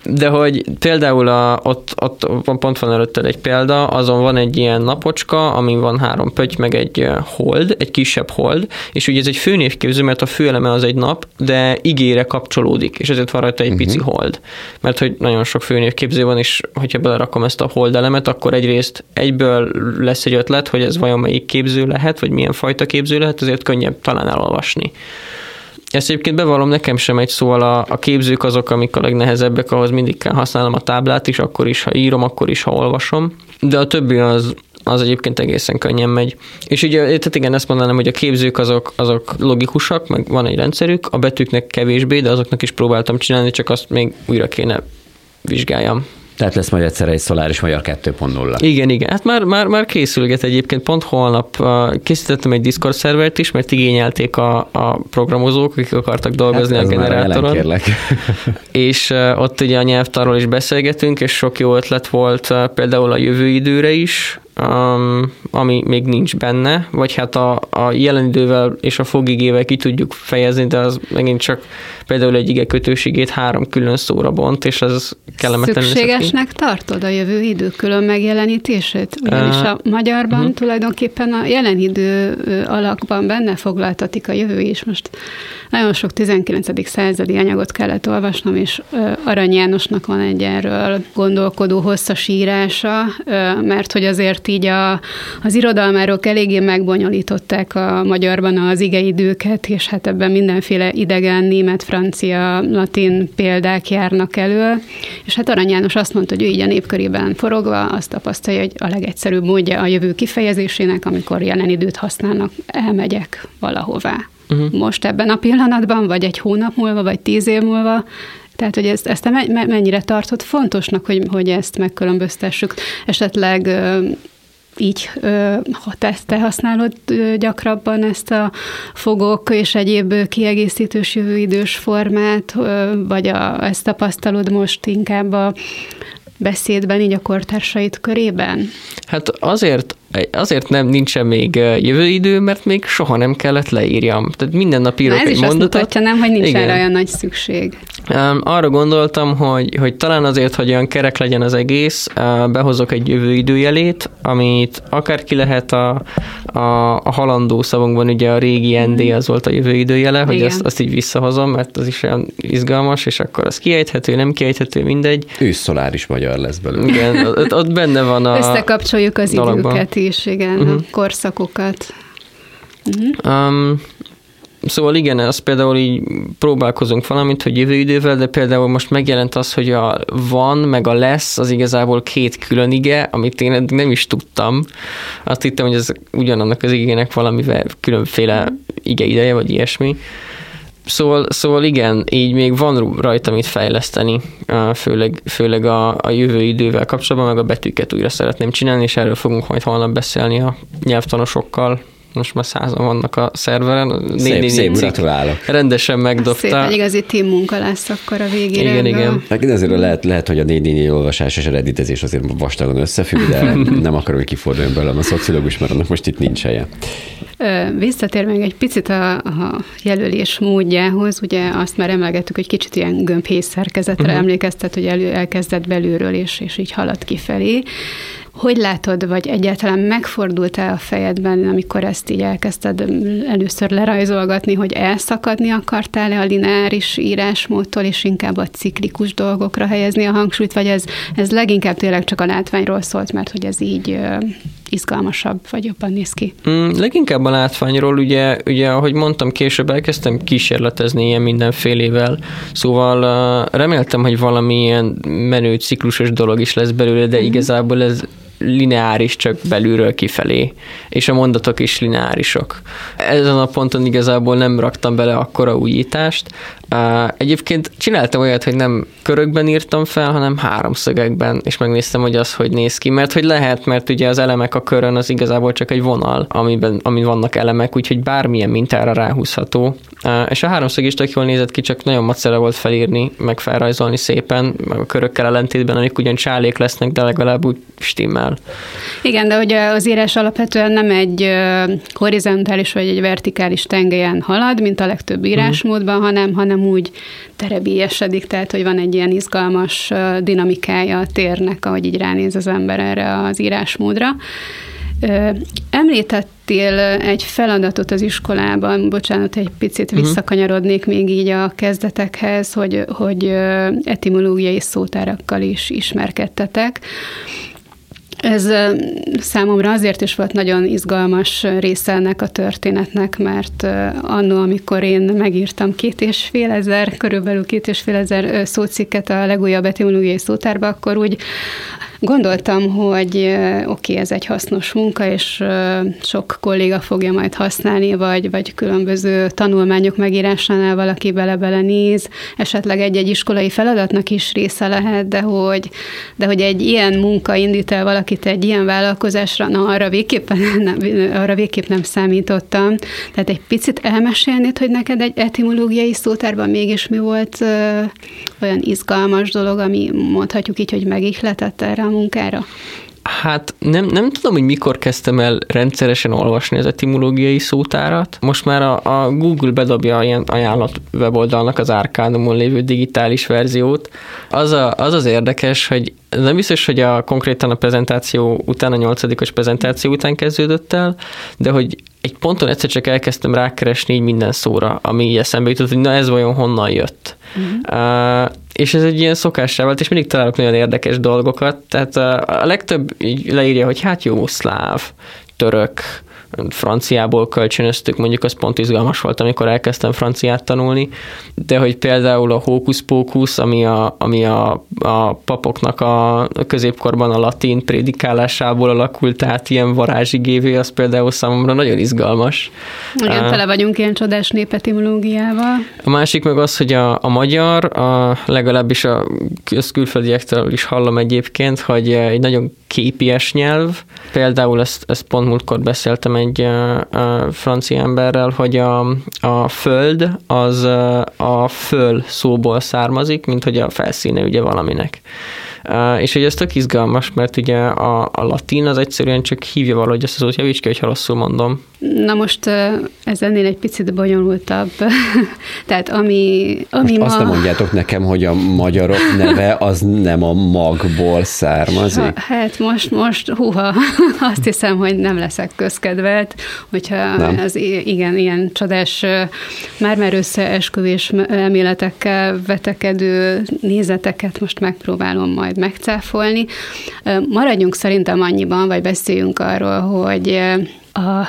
de hogy például a, ott, ott pont van előtted egy példa, azon van egy ilyen napocska, amin van három pötty, meg egy hold, egy kisebb hold, és ugye ez egy főnévképző, mert a főeleme az egy nap, de igére kapcsolódik, és ezért van rajta egy uh-huh. pici hold. Mert hogy nagyon sok főnévképző van, és hogyha belerakom ezt a hold elemet, akkor egyrészt egyből lesz egy ötlet, hogy ez vajon melyik képző lehet, vagy milyen fajta képző lehet, azért könnyebb talán elolvasni. Ezt egyébként bevallom, nekem sem egy szóval a, a képzők azok, amik a legnehezebbek, ahhoz mindig kell használnom a táblát is, akkor is, ha írom, akkor is, ha olvasom. De a többi az, az egyébként egészen könnyen megy. És ugye, tehát igen, ezt mondanám, hogy a képzők azok, azok logikusak, meg van egy rendszerük, a betűknek kevésbé, de azoknak is próbáltam csinálni, csak azt még újra kéne vizsgáljam. Tehát lesz majd egyszer egy Solaris Magyar 2.0. Igen, igen. Hát már, már, már készülget egyébként. Pont holnap készítettem egy Discord szervert is, mert igényelték a, a programozók, akik akartak dolgozni hát a generátoron. és ott ugye a nyelvtarról is beszélgetünk, és sok jó ötlet volt például a jövő időre is, um, ami még nincs benne, vagy hát a, a jelen idővel és a fogigével ki tudjuk fejezni, de az megint csak például egy ige kötőségét három külön szóra bont, és az kellemetlen. Szükségesnek tartod a jövő idő külön megjelenítését? Ugyanis a magyarban uh-huh. tulajdonképpen a jelen idő alakban benne foglaltatik a jövő is. Most nagyon sok 19. századi anyagot kellett olvasnom, és Arany Jánosnak van egy erről gondolkodó hosszas írása, mert hogy azért így a, az irodalmárok eléggé megbonyolították a magyarban az igeidőket, és hát ebben mindenféle idegen, német, francia, latin példák járnak elő, és hát Arany János azt mondta, hogy ő így a népkörében forogva azt tapasztalja, hogy a legegyszerűbb módja a jövő kifejezésének, amikor jelen időt használnak, elmegyek valahová. Uh-huh. Most ebben a pillanatban, vagy egy hónap múlva, vagy tíz év múlva, tehát, hogy ezt, ezt mennyire tartott fontosnak, hogy, hogy ezt megkülönböztessük. Esetleg így, ha te, te használod gyakrabban ezt a fogok és egyéb kiegészítős jövőidős formát, vagy a, ezt tapasztalod most inkább a beszédben, így a kortársait körében? Hát azért azért nem nincsen még jövőidő, mert még soha nem kellett leírjam. Tehát minden nap írok Na, egy mondatot. Ez is mutatja, nem, hogy nincs erre olyan nagy szükség. Arra gondoltam, hogy, hogy talán azért, hogy olyan kerek legyen az egész, behozok egy jövőidőjelét, amit akár ki lehet a, a, a halandó szavunkban, ugye a régi ND mhm. az volt a jövőidőjele, hogy azt, azt így visszahozom, mert az is olyan izgalmas, és akkor az kiejthető, nem kiejthető, mindegy. Ősszoláris magyar lesz belőle. Igen, ott, ott benne van a Összekapcsoljuk az dologban. időket is, igen, uh-huh. a korszakokat. Uh-huh. Um, Szóval igen, az például így próbálkozunk valamit, hogy jövő idővel, de például most megjelent az, hogy a van, meg a lesz, az igazából két külön ige, amit én eddig nem is tudtam. Azt hittem, hogy ez ugyanannak az igének valamivel különféle ige ideje, vagy ilyesmi. Szóval, szóval igen, így még van rajta mit fejleszteni, főleg, főleg a, a jövő idővel kapcsolatban, meg a betűket újra szeretném csinálni, és erről fogunk majd holnap beszélni a nyelvtanosokkal most már százan vannak a szerveren. Szép, szép, gratulálok. Rendesen megdobta. Szép, egy igazi team munka lesz akkor a végére. Igen, igen. Meg azért lehet, lehet, hogy a 4 olvasás és a redditezés azért vastagon összefügg, de nem akarom, hogy kiforduljon belőlem a szociológus, mert annak most itt nincs helye. Visszatér még egy picit a, a jelölés módjához, ugye azt már emelgettük, hogy kicsit ilyen gömbhész szerkezetre uh-huh. emlékeztet, hogy elő, elkezdett belülről, és, és így halad kifelé. Hogy látod, vagy egyáltalán megfordult-e a fejedben, amikor ezt így elkezdted először lerajzolgatni, hogy elszakadni akartál-e a lineáris írásmódtól, és inkább a ciklikus dolgokra helyezni a hangsúlyt, vagy ez, ez leginkább tényleg csak a látványról szólt, mert hogy ez így izgalmasabb, vagy jobban néz ki? Mm, leginkább a látványról, ugye, ugye, ahogy mondtam, később elkezdtem kísérletezni ilyen mindenfélével, szóval reméltem, hogy valami ilyen menő ciklusos dolog is lesz belőle, de mm-hmm. igazából ez lineáris, csak belülről kifelé, és a mondatok is lineárisok. Ezen a ponton igazából nem raktam bele akkora újítást. Egyébként csináltam olyat, hogy nem körökben írtam fel, hanem háromszögekben, és megnéztem, hogy az hogy néz ki, mert hogy lehet, mert ugye az elemek a körön az igazából csak egy vonal, amiben, amin vannak elemek, úgyhogy bármilyen mintára ráhúzható. És a háromszög is tök jól nézett ki, csak nagyon macera volt felírni, meg felrajzolni szépen, a körökkel ellentétben, amik ugyan csálék lesznek, de legalább úgy stimmel. Igen, de ugye az írás alapvetően nem egy horizontális vagy egy vertikális tengelyen halad, mint a legtöbb írásmódban, uh-huh. hanem, hanem úgy terebélyesedik, tehát hogy van egy ilyen izgalmas dinamikája a térnek, ahogy így ránéz az ember erre az írásmódra. Említettél egy feladatot az iskolában, bocsánat, egy picit mhm. visszakanyarodnék még így a kezdetekhez, hogy, hogy etimológiai szótárakkal is ismerkedtetek. Ez számomra azért is volt nagyon izgalmas része ennek a történetnek, mert annó, amikor én megírtam két és fél ezer, körülbelül két és fél ezer szócikket a legújabb etimológiai szótárba, akkor úgy Gondoltam, hogy oké, okay, ez egy hasznos munka, és sok kolléga fogja majd használni, vagy, vagy különböző tanulmányok megírásánál valaki bele-bele néz, esetleg egy-egy iskolai feladatnak is része lehet, de hogy, de hogy egy ilyen munka indít el valakit egy ilyen vállalkozásra, na arra végképp nem, arra végképp nem számítottam. Tehát egy picit elmesélnéd, hogy neked egy etimológiai szótárban mégis mi volt ö, olyan izgalmas dolog, ami mondhatjuk így, hogy megihletett erre a munkára? Hát nem, nem tudom, hogy mikor kezdtem el rendszeresen olvasni az etimológiai szótárat. Most már a, a Google bedobja ilyen ajánlat weboldalnak az Arcanumon lévő digitális verziót. Az, a, az az érdekes, hogy nem biztos, hogy a konkrétan a prezentáció után, a nyolcadikos prezentáció után kezdődött el, de hogy egy ponton egyszer csak elkezdtem rákeresni így minden szóra, ami így eszembe jutott, hogy na ez vajon honnan jött. Uh-huh. Uh, és ez egy ilyen szokássá vált, és mindig találok nagyon érdekes dolgokat. Tehát a, legtöbb így leírja, hogy hát jó, szláv, török, franciából kölcsönöztük, mondjuk az pont izgalmas volt, amikor elkezdtem franciát tanulni, de hogy például a hókusz-pókusz, ami a, ami a, a papoknak a középkorban a latin prédikálásából alakult át ilyen varázsigévé, az például számomra nagyon izgalmas. Igen, uh, tele vagyunk ilyen csodás népetimológiával. A másik meg az, hogy a, a magyar, a, legalábbis a külföldiektől is hallom egyébként, hogy egy nagyon képies nyelv. Például ezt, ezt pont múltkor beszéltem egy uh, francia emberrel, hogy a, a föld az uh, a föl szóból származik, mint hogy a felszíne ugye valaminek. És hogy ez tök izgalmas, mert ugye a, a latin az egyszerűen csak hívja valahogy ezt az szót, javíts ki, hogyha rosszul mondom. Na most ez ennél egy picit bonyolultabb. Tehát ami, ami most ma... azt nem mondjátok nekem, hogy a magyarok neve az nem a magból származik? Ha, hát most, most, huha, azt hiszem, hogy nem leszek közkedvelt, hogyha nem. az igen, ilyen csodás, már-már összeesküvés elméletekkel vetekedő nézeteket most megpróbálom majd megcáfolni. Maradjunk szerintem annyiban, vagy beszéljünk arról, hogy a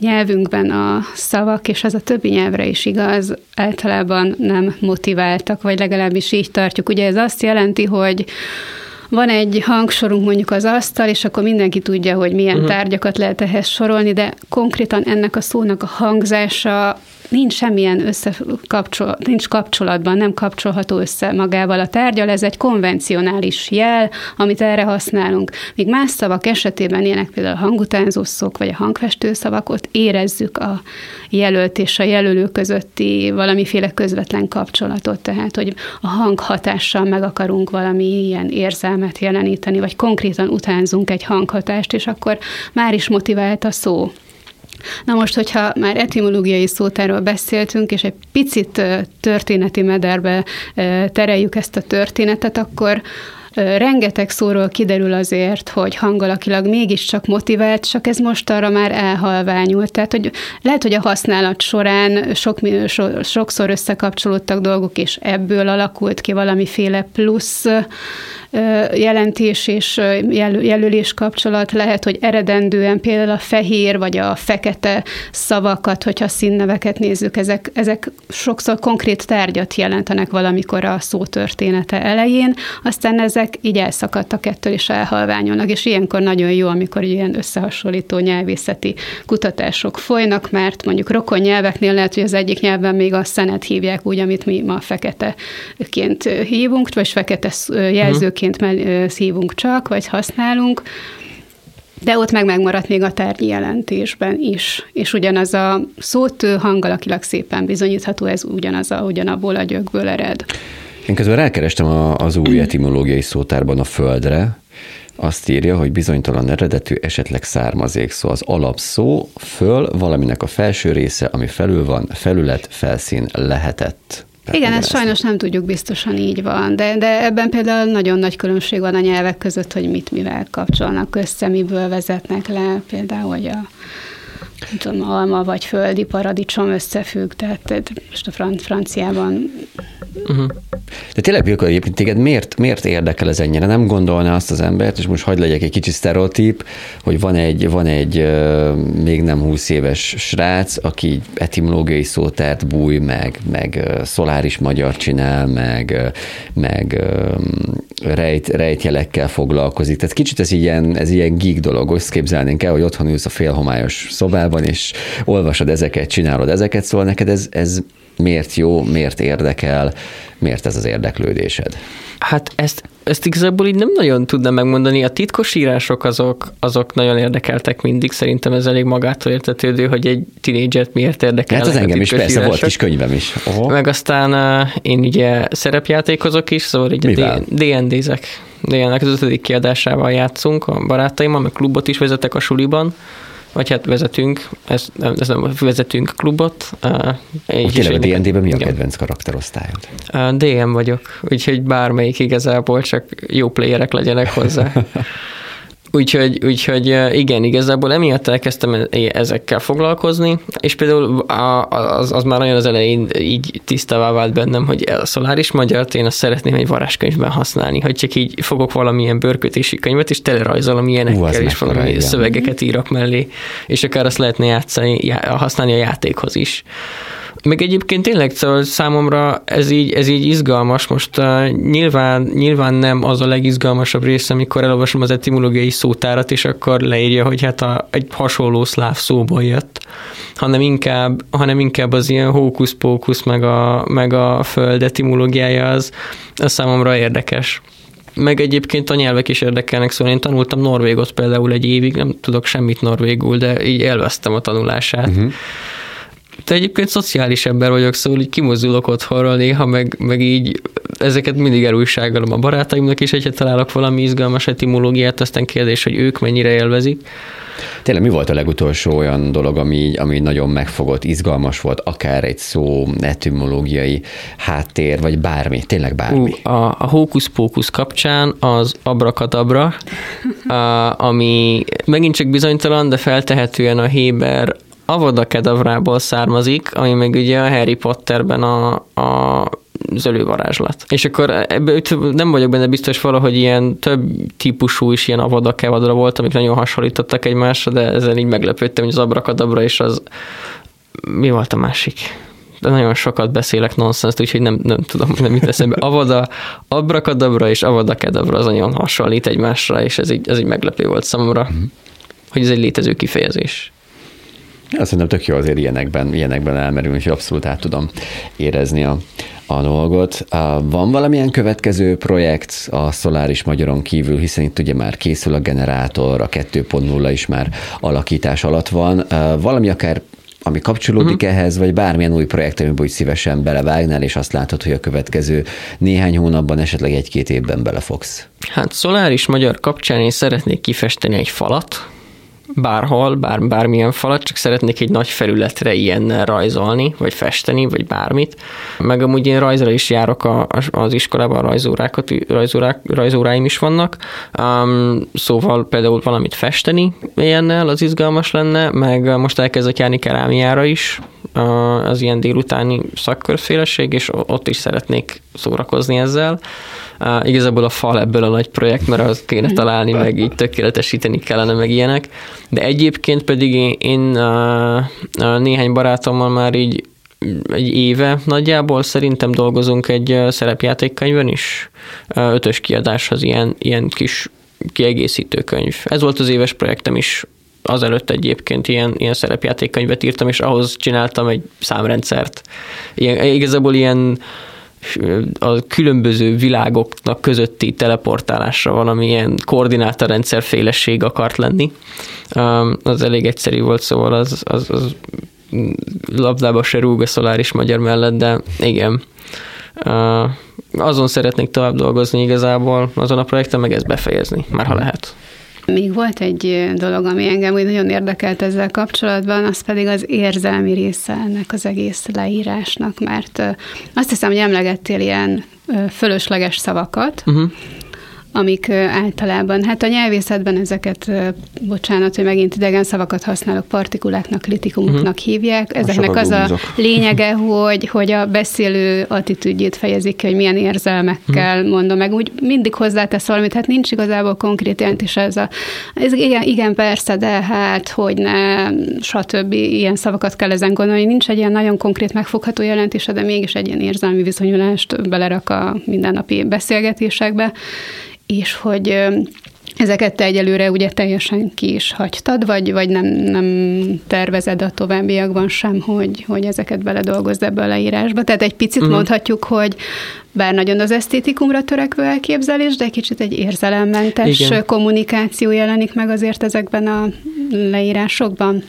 nyelvünkben a szavak, és ez a többi nyelvre is igaz, általában nem motiváltak, vagy legalábbis így tartjuk. Ugye ez azt jelenti, hogy van egy hangsorunk mondjuk az asztal, és akkor mindenki tudja, hogy milyen uh-huh. tárgyakat lehet ehhez sorolni, de konkrétan ennek a szónak a hangzása nincs semmilyen összekapcsol, nincs kapcsolatban, nem kapcsolható össze magával a tárgyal, ez egy konvencionális jel, amit erre használunk. Míg más szavak esetében ilyenek például a hangutánzó szok, vagy a hangfestő szavak, ott érezzük a jelölt és a jelölő közötti valamiféle közvetlen kapcsolatot, tehát hogy a hang hatással meg akarunk valami ilyen érzelmet jeleníteni, vagy konkrétan utánzunk egy hanghatást, és akkor már is motivált a szó. Na most, hogyha már etimológiai szótáról beszéltünk, és egy picit történeti mederbe tereljük ezt a történetet, akkor rengeteg szóról kiderül azért, hogy hangalakilag mégiscsak motivált, csak ez most arra már elhalványult. Tehát, hogy lehet, hogy a használat során sok, so, sokszor összekapcsolódtak dolgok, és ebből alakult ki valamiféle plusz jelentés és jelölés kapcsolat lehet, hogy eredendően például a fehér vagy a fekete szavakat, hogyha színneveket nézzük, ezek, ezek sokszor konkrét tárgyat jelentenek valamikor a szótörténete elején, aztán ezek így elszakadtak ettől és elhalványolnak, és ilyenkor nagyon jó, amikor ilyen összehasonlító nyelvészeti kutatások folynak, mert mondjuk rokon nyelveknél lehet, hogy az egyik nyelven még a szenet hívják úgy, amit mi ma feketeként hívunk, vagy fekete jelzőként egyébként szívunk csak, vagy használunk, de ott meg megmaradt még a tárgyi jelentésben is. És ugyanaz a szót hangalakilag szépen bizonyítható, ez ugyanaz a, ugyanabból a gyökből ered. Én közben rákerestem az új etimológiai szótárban a földre, azt írja, hogy bizonytalan eredetű, esetleg származék szó. Az alapszó föl valaminek a felső része, ami felül van, felület, felszín lehetett. Igen, ezt sajnos nem tudjuk biztosan így van, de, de ebben például nagyon nagy különbség van a nyelvek között, hogy mit mivel kapcsolnak össze, miből vezetnek le, például, hogy a tudom, alma vagy földi paradicsom összefügg, tehát most a fran- franciában Uh-huh. De tényleg, Vilko, egyébként téged miért, miért érdekel ez ennyire? Nem gondolná azt az embert, és most hagyd legyek egy kicsit sztereotíp, hogy van egy, van egy uh, még nem 20 éves srác, aki etimológiai szótárt búj, meg, meg uh, szoláris magyar csinál, meg, uh, meg rejt, rejtjelekkel foglalkozik. Tehát kicsit ez ilyen, ez ilyen geek dolog. Azt képzelnénk el, hogy otthon ülsz a félhomályos szobában, és olvasod ezeket, csinálod ezeket, szóval neked ez, ez miért jó, miért érdekel, miért ez az érdeklődésed? Hát ezt, ezt igazából így nem nagyon tudnám megmondani. A titkos írások azok, azok nagyon érdekeltek mindig. Szerintem ez elég magától értetődő, hogy egy tinédzsert miért érdekel. Hát az engem is, persze, írások. volt kis könyvem is. Oho. Meg aztán én ugye szerepjátékozok is, szóval így a D&D-zek. DN-nek az ötödik kiadásával játszunk a barátaimmal, meg klubot is vezetek a suliban vagy hát vezetünk, ez, ez nem vezetünk klubot. Úgy tényleg a D&D-ben mi a kedvenc karakterosztályod? DM vagyok, úgyhogy bármelyik igazából, csak jó playerek legyenek hozzá. Úgyhogy, úgyhogy igen, igazából emiatt elkezdtem e- ezekkel foglalkozni, és például az, az már nagyon az elején így tisztává vált bennem, hogy a szoláris magyar én azt szeretném egy varázskönyvben használni, hogy csak így fogok valamilyen bőrkötési könyvet, és telerajzolom ilyenekkel, és valami igen. szövegeket írok mellé, és akár azt lehetne játszani, használni a játékhoz is. Meg egyébként tényleg szóval számomra ez így, ez így izgalmas. Most uh, nyilván, nyilván nem az a legizgalmasabb része, amikor elolvasom az etimológiai szótárat, és akkor leírja, hogy hát a, egy hasonló szláv szóból jött, hanem inkább, hanem inkább az ilyen hókusz-pókusz, meg a, meg a föld etimológiája az, az számomra érdekes meg egyébként a nyelvek is érdekelnek, szóval én tanultam norvégot például egy évig, nem tudok semmit norvégul, de így elvesztem a tanulását. Uh-huh. Te egyébként szociális ember vagyok, szóval így kimozdulok otthonról néha, meg, meg így ezeket mindig elújságolom a barátaimnak is, hogyha találok valami izgalmas etimológiát, aztán kérdés, hogy ők mennyire élvezik. Tényleg mi volt a legutolsó olyan dolog, ami, ami nagyon megfogott, izgalmas volt, akár egy szó, etimológiai háttér, vagy bármi, tényleg bármi? Uh, a, a hókusz-pókusz kapcsán az abrakadabra, a, ami megint csak bizonytalan, de feltehetően a Héber Avada Kedavrából származik, ami meg ugye a Harry Potterben a, a zölővarázslat. És akkor ebből nem vagyok benne biztos valahogy ilyen több típusú is ilyen avada kevadra volt, amik nagyon hasonlítottak egymásra, de ezzel így meglepődtem, hogy az abrakadabra és az mi volt a másik? de nagyon sokat beszélek nonsens, úgyhogy nem, nem tudom, nem mit eszembe. Avada, abrakadabra és avada kedabra az nagyon hasonlít egymásra, és ez így, ez így meglepő volt számomra, mm. hogy ez egy létező kifejezés. Azt szerintem tök jó azért ilyenekben, ilyenekben elmerülni, hogy abszolút át tudom érezni a, a dolgot. Van valamilyen következő projekt a Solaris Magyaron kívül, hiszen itt ugye már készül a generátor, a 2.0 is már alakítás alatt van. Valami akár ami kapcsolódik uh-huh. ehhez, vagy bármilyen új projekt, amiben úgy szívesen belevágnál, és azt látod, hogy a következő néhány hónapban, esetleg egy-két évben belefogsz. Hát Solaris Magyar kapcsán én szeretnék kifesteni egy falat, bárhol, bár, bármilyen falat, csak szeretnék egy nagy felületre ilyennel rajzolni, vagy festeni, vagy bármit. Meg amúgy én rajzra is járok a, az iskolában, rajzórákat, rajzórák, rajzóráim is vannak, um, szóval például valamit festeni ilyennel, az izgalmas lenne, meg most elkezdek járni kerámiára is, az ilyen délutáni szakkörféleség, és ott is szeretnék szórakozni ezzel. Uh, igazából a fal ebből a nagy projekt, mert az kéne találni, meg így tökéletesíteni kellene, meg ilyenek. De egyébként pedig én, én uh, néhány barátommal már így egy éve nagyjából szerintem dolgozunk egy szerepjátékkönyvön is. Ötös kiadás az ilyen, ilyen kis kiegészítő könyv. Ez volt az éves projektem is azelőtt egyébként ilyen, ilyen szerepjátékkönyvet írtam, és ahhoz csináltam egy számrendszert. Ilyen, igazából ilyen a különböző világoknak közötti teleportálásra van, ami ilyen koordinátorrendszer félesség akart lenni. Az elég egyszerű volt, szóval az, az, az labdába se rúg a szoláris magyar mellett, de igen. Azon szeretnék tovább dolgozni igazából, azon a projekten meg ezt befejezni, már ha lehet. Még volt egy dolog, ami engem úgy nagyon érdekelt ezzel kapcsolatban, az pedig az érzelmi része ennek az egész leírásnak, mert azt hiszem, hogy emlegettél ilyen fölösleges szavakat, uh-huh amik általában, hát a nyelvészetben ezeket, bocsánat, hogy megint idegen szavakat használok, partikuláknak, kritikumoknak uh-huh. hívják. Ezeknek az a lényege, hogy, hogy a beszélő attitűdjét fejezik ki, hogy milyen érzelmekkel uh-huh. mondom meg. Úgy mindig hozzátesz valamit, hát nincs igazából konkrét jelentés ez a, ez igen, igen, persze, de hát, hogy ne, stb. ilyen szavakat kell ezen gondolni. Nincs egy ilyen nagyon konkrét megfogható jelentése, de mégis egy ilyen érzelmi viszonyulást belerak a mindennapi beszélgetésekbe és hogy Ezeket te egyelőre ugye teljesen ki is hagytad, vagy, vagy nem, nem tervezed a továbbiakban sem, hogy, hogy ezeket beledolgozd ebbe a leírásba? Tehát egy picit uh-huh. mondhatjuk, hogy bár nagyon az esztétikumra törekvő elképzelés, de kicsit egy érzelemmentes Igen. kommunikáció jelenik meg azért ezekben a leírásokban.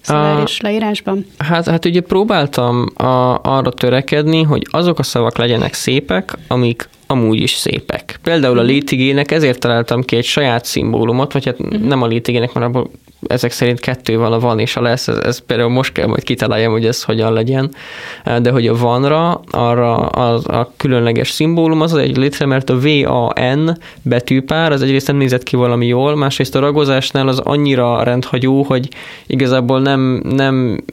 Szoláris leírásban? Hát, hát ugye próbáltam a, arra törekedni, hogy azok a szavak legyenek szépek, amik amúgy is szépek. Például a mhm. létigének ezért találtam ki egy saját szimbólumot, vagy hát uh-huh. nem a létigének, mert abból ezek szerint kettő van, a van és a lesz, ez, ez például most kell majd kitaláljam, hogy ez hogyan legyen, de hogy a vanra, arra az, a különleges szimbólum az egy létre, mert a VAN betűpár, az egyrészt nem nézett ki valami jól, másrészt a ragozásnál az annyira rendhagyó, hogy igazából nem, nem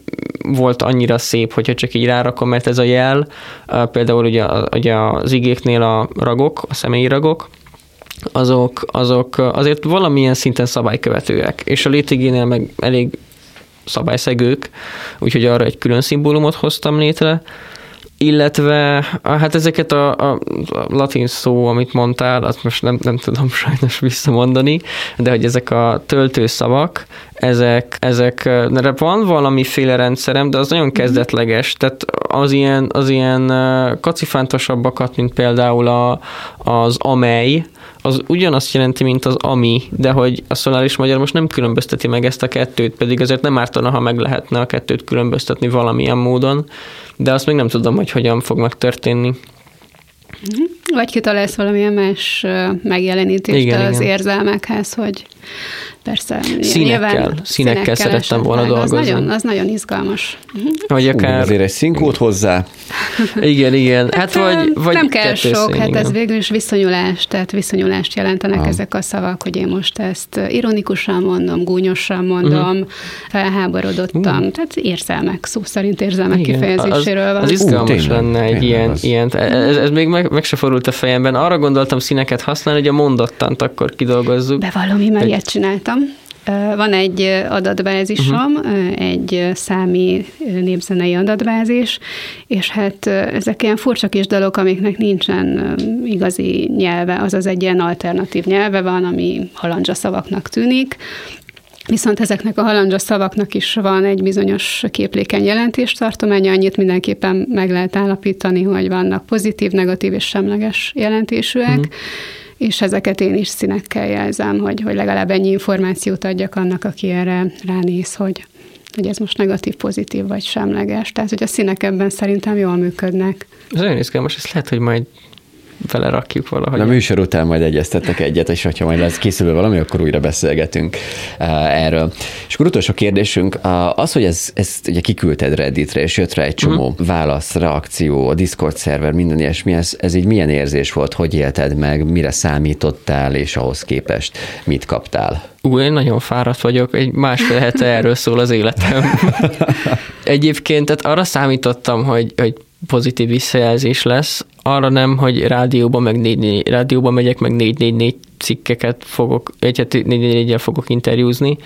volt annyira szép, hogyha csak így rárakom, mert ez a jel, például ugye, ugye az igéknél a ragok, a személyi ragok, azok, azok azért valamilyen szinten szabálykövetőek, és a létigénél meg elég szabályszegők, úgyhogy arra egy külön szimbólumot hoztam létre, illetve hát ezeket a, a, a latin szó, amit mondtál, azt most nem, nem tudom sajnos visszamondani, de hogy ezek a töltőszavak, ezek, ezek, van valamiféle rendszerem, de az nagyon mhm. kezdetleges, tehát az ilyen, az ilyen kacifántosabbakat, mint például a, az amely, az ugyanazt jelenti, mint az ami, de hogy a szoláris magyar most nem különbözteti meg ezt a kettőt, pedig azért nem ártana, ha meg lehetne a kettőt különböztetni valamilyen módon, de azt még nem tudom, hogy hogyan fog megtörténni. Mhm. Vagy kitalálsz valamilyen más megjelenítést igen, az igen. érzelmekhez, hogy persze. Színekkel, nyilván, színekkel, színekkel szerettem volna dolgozni. Az nagyon, az nagyon izgalmas. Vagy akár... Hú, azért egy színkót hozzá. igen, igen. Hát, hát vagy, vagy nem kell sok, szín, hát ez végül is viszonyulás, tehát viszonyulást jelentenek ah. ezek a szavak, hogy én most ezt ironikusan mondom, gúnyosan mondom, uh-huh. felháborodottan, uh. tehát érzelmek, szó szerint érzelmek igen. kifejezéséről az, van. Az izgalmas uh, lenne egy ilyen, az. ilyen ez, ez még meg, meg se forult a fejemben. Arra gondoltam színeket használni, hogy a mondottant akkor kidolgozzuk. Bevallom, már ilyet csináltam. Van egy adatbázisom, uh-huh. egy számi népzenei adatbázis, és hát ezek ilyen furcsa kis dalok, amiknek nincsen igazi nyelve, azaz egy ilyen alternatív nyelve van, ami halandzsa szavaknak tűnik, Viszont ezeknek a halandzsa szavaknak is van egy bizonyos képlékeny jelentéstartománya, annyit mindenképpen meg lehet állapítani, hogy vannak pozitív, negatív és semleges jelentésűek, uh-huh és ezeket én is színekkel jelzem, hogy, hogy legalább ennyi információt adjak annak, aki erre ránéz, hogy, hogy ez most negatív, pozitív vagy semleges. Tehát, hogy a színek ebben szerintem jól működnek. Ez nagyon izgalmas, ezt lehet, hogy majd vele rakjuk valahogy. A műsor után majd egyeztettek egyet, és ha majd lesz készülő valami, akkor újra beszélgetünk uh, erről. És akkor utolsó kérdésünk, az, hogy ez, ezt ugye kiküldted Redditre, és jött rá egy csomó uh-huh. válasz, reakció, a Discord szerver, minden ilyesmi, ez, ez így milyen érzés volt, hogy élted meg, mire számítottál, és ahhoz képest mit kaptál? Ú, én nagyon fáradt vagyok, egy másfél hete erről szól az életem. Egyébként tehát arra számítottam, hogy, hogy pozitív visszajelzés lesz. Arra nem, hogy rádióban, meg négy, négy, rádióban megyek, meg 444 cikkeket fogok, egyet 444 fogok interjúzni.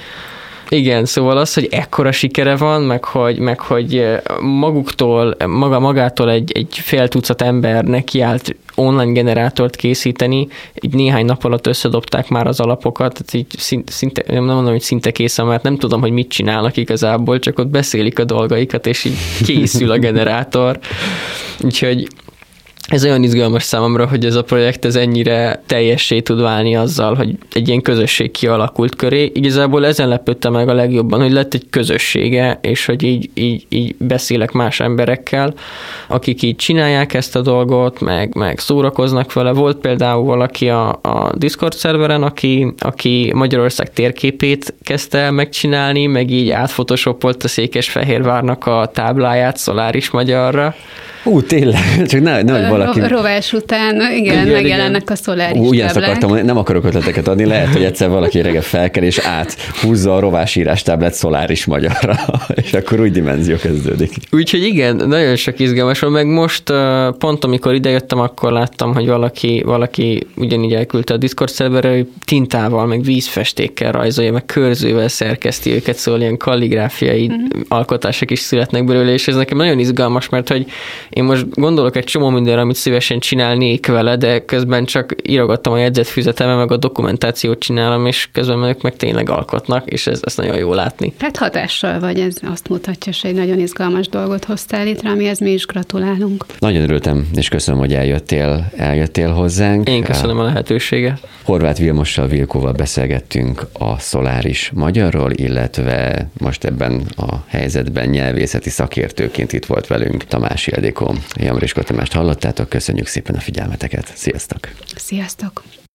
Igen, szóval az, hogy ekkora sikere van, meg hogy, meg hogy maguktól, maga magától egy, egy fél tucat ember nekiállt online generátort készíteni, így néhány nap alatt összedobták már az alapokat, tehát így szinte, nem mondom, hogy szinte készen, mert nem tudom, hogy mit csinálnak igazából, csak ott beszélik a dolgaikat, és így készül a generátor. Úgyhogy ez olyan izgalmas számomra, hogy ez a projekt ez ennyire teljessé tud válni azzal, hogy egy ilyen közösség kialakult köré. Igazából ezen lepődtem meg a legjobban, hogy lett egy közössége, és hogy így, így, így beszélek más emberekkel, akik így csinálják ezt a dolgot, meg, meg szórakoznak vele. Volt például valaki a, a Discord szerveren, aki, aki Magyarország térképét kezdte el megcsinálni, meg így átfotoshopolt a Székesfehérvárnak a tábláját szoláris magyarra. Ú, tényleg, csak ne, nehogy valaki... Rovás után, igen, igen megjelennek igen. a szoláris Úgy ezt akartam, nem akarok ötleteket adni, lehet, hogy egyszer valaki reggel felkel és áthúzza a rovás írástáblát szoláris magyarra, és akkor új dimenzió kezdődik. Úgyhogy igen, nagyon sok izgalmas van, meg most pont amikor idejöttem, akkor láttam, hogy valaki, valaki ugyanígy elküldte a Discord szerverre, hogy tintával, meg vízfestékkel rajzolja, meg körzővel szerkeszti őket, szóval ilyen kalligráfiai mm-hmm. alkotások is születnek belőle, és ez nekem nagyon izgalmas, mert hogy én most gondolok egy csomó mindenre, amit szívesen csinálnék vele, de közben csak írogattam a jegyzetfüzetembe, meg a dokumentációt csinálom, és közben ők meg tényleg alkotnak, és ez, ez nagyon jó látni. Hát hatással vagy, ez azt mutatja, hogy egy nagyon izgalmas dolgot hoztál létre, amihez mi is gratulálunk. Nagyon örültem, és köszönöm, hogy eljöttél, eljöttél hozzánk. Én köszönöm a lehetőséget. Horváth Vilmossal, Vilkóval beszélgettünk a Szoláris Magyarról, illetve most ebben a helyzetben nyelvészeti szakértőként itt volt velünk Tamás Ildikó. Jamris Kotomást hallottátok, köszönjük szépen a figyelmeteket. Sziasztok! Sziasztok!